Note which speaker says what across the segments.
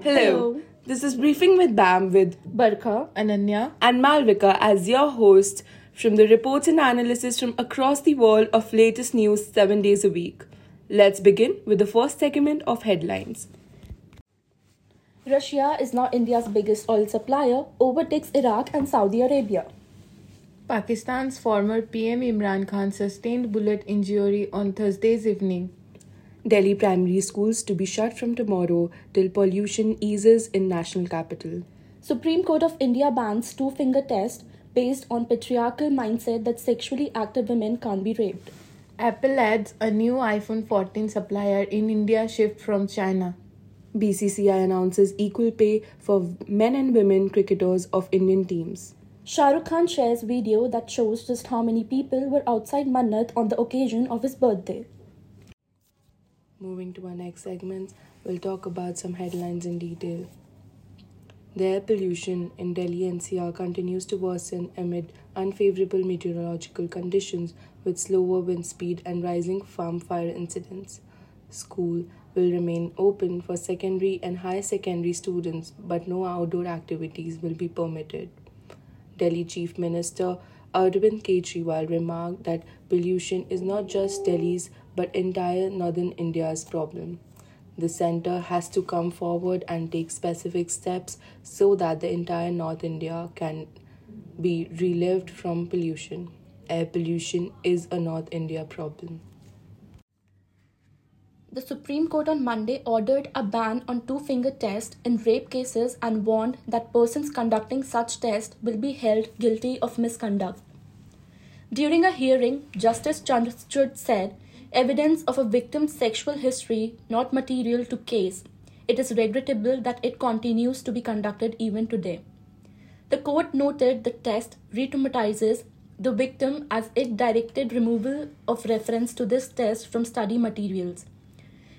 Speaker 1: Hello. This is Briefing with BAM with
Speaker 2: Barkha, Anannya,
Speaker 1: and Malvika as your host from the reports and analysis from across the world of latest news 7 days a week. Let's begin with the first segment of headlines.
Speaker 2: Russia is now India's biggest oil supplier, overtakes Iraq and Saudi Arabia.
Speaker 3: Pakistan's former PM Imran Khan sustained bullet injury on Thursday's evening.
Speaker 1: Delhi primary schools to be shut from tomorrow till pollution eases in national capital.
Speaker 2: Supreme Court of India bans two-finger test based on patriarchal mindset that sexually active women can't be raped.
Speaker 3: Apple adds a new iPhone 14 supplier in India shift from China.
Speaker 1: BCCI announces equal pay for men and women cricketers of Indian teams.
Speaker 2: Shah Rukh Khan shares video that shows just how many people were outside Mannat on the occasion of his birthday.
Speaker 1: Moving to our next segment, we'll talk about some headlines in detail. The air pollution in Delhi NCR continues to worsen amid unfavorable meteorological conditions with slower wind speed and rising farm fire incidents. School will remain open for secondary and high secondary students, but no outdoor activities will be permitted. Delhi Chief Minister Arvind Kejriwal remarked that pollution is not just Delhi's but entire northern India's problem. The center has to come forward and take specific steps so that the entire North India can be relieved from pollution. Air pollution is a North India problem.
Speaker 2: The Supreme Court on Monday ordered a ban on two finger test in rape cases and warned that persons conducting such tests will be held guilty of misconduct. During a hearing, Justice Chandrachud said, Evidence of a victim's sexual history not material to case. It is regrettable that it continues to be conducted even today. The court noted the test re-traumatizes the victim as it directed removal of reference to this test from study materials.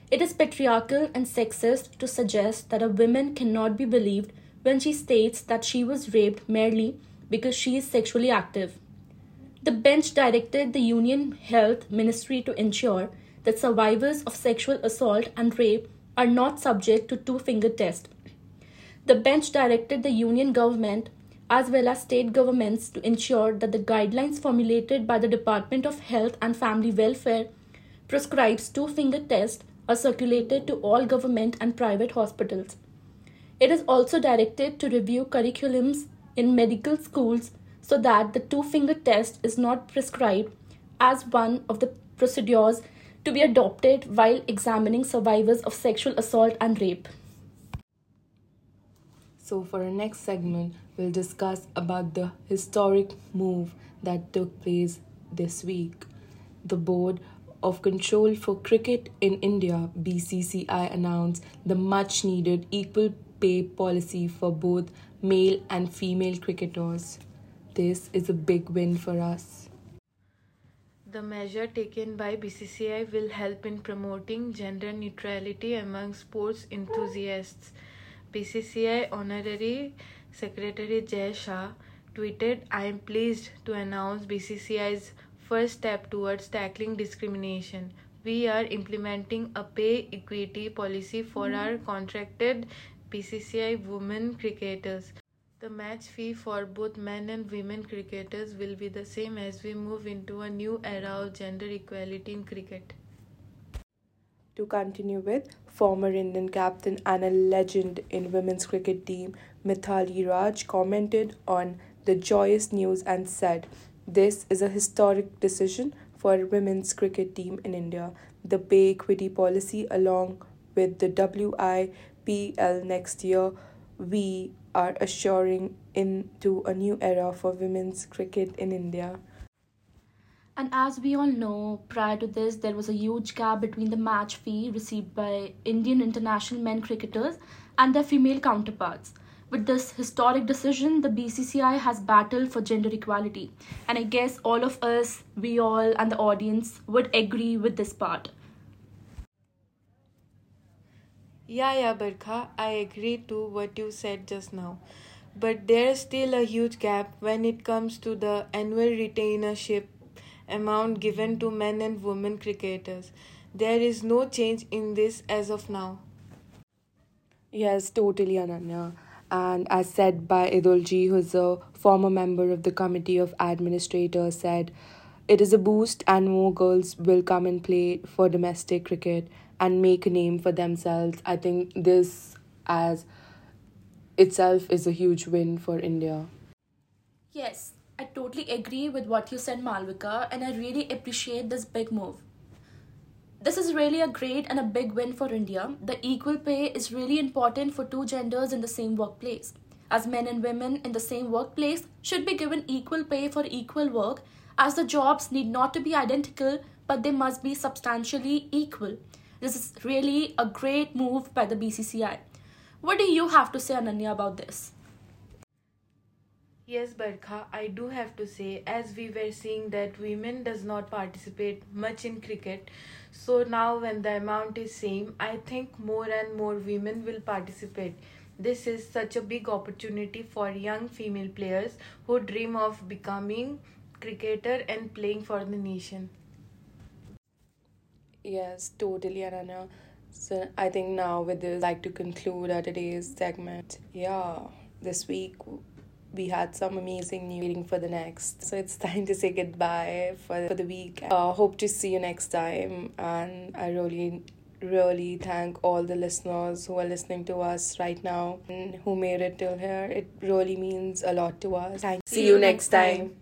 Speaker 2: It is patriarchal and sexist to suggest that a woman cannot be believed when she states that she was raped merely because she is sexually active. The bench directed the Union Health Ministry to ensure that survivors of sexual assault and rape are not subject to two finger test. The bench directed the Union government as well as state governments to ensure that the guidelines formulated by the Department of Health and Family Welfare prescribes two finger test are circulated to all government and private hospitals. It is also directed to review curriculums in medical schools so that the two finger test is not prescribed as one of the procedures to be adopted while examining survivors of sexual assault and rape.
Speaker 1: So for our next segment, we'll discuss about the historic move that took place this week. The Board of Control for Cricket in India, BCCI, announced the much needed equal pay policy for both male and female cricketers. This is a big win for us.
Speaker 3: The measure taken by BCCI will help in promoting gender neutrality among sports enthusiasts. BCCI Honorary Secretary Jay Shah tweeted, I am pleased to announce BCCI's first step towards tackling discrimination. We are implementing a pay equity policy for our contracted BCCI women cricketers. The match fee for both men and women cricketers will be the same as we move into a new era of gender equality in cricket.
Speaker 1: To continue with, former Indian captain and a legend in women's cricket team Mithali Raj commented on the joyous news and said, "This is a historic decision for women's cricket team in India. The pay equity policy along with the WIPL next year we are assuring into a new era for women's cricket in India.
Speaker 2: And as we all know, prior to this, there was a huge gap between the match fee received by Indian international men cricketers and their female counterparts. With this historic decision, the BCCI has battled for gender equality. And I guess all of us, we all, and the audience would agree with this part.
Speaker 3: Yeah, yeah, Barkha, I agree to what you said just now. But there's still a huge gap when it comes to the annual retainership amount given to men and women cricketers. There is no change in this as of now.
Speaker 1: Yes, totally, Anannya. And as said by Edulji, who's a former member of the Committee of Administrators, said, it is a boost and more girls will come and play for domestic cricket and make a name for themselves. I think this as itself is a huge win for India.
Speaker 2: Yes, I totally agree with what you said, Malvika, and I really appreciate this big move. This is really a great and a big win for India. The equal pay is really important for two genders in the same workplace. As men and women in the same workplace should be given equal pay for equal work, as the jobs need not to be identical, but they must be substantially equal. This is really a great move by the BCCI. What do you have to say, Anannya, about this?
Speaker 3: Yes, Barkha, I do have to say, as we were seeing that women does not participate much in cricket, so now when the amount is same, I think more and more women will participate. This is such a big opportunity for young female players who dream of becoming cricketer and playing for the nation.
Speaker 1: Yes, totally, Anannya. So I think now with this, I'd like to conclude our today's segment. Yeah, this week we had some amazing news waiting for the next. So it's time to say goodbye for, for the week. Uh, hope to see you next time. And I really, really thank all the listeners who are listening to us right now and who made it till here. It really means a lot to us. Thanks. See, you next time.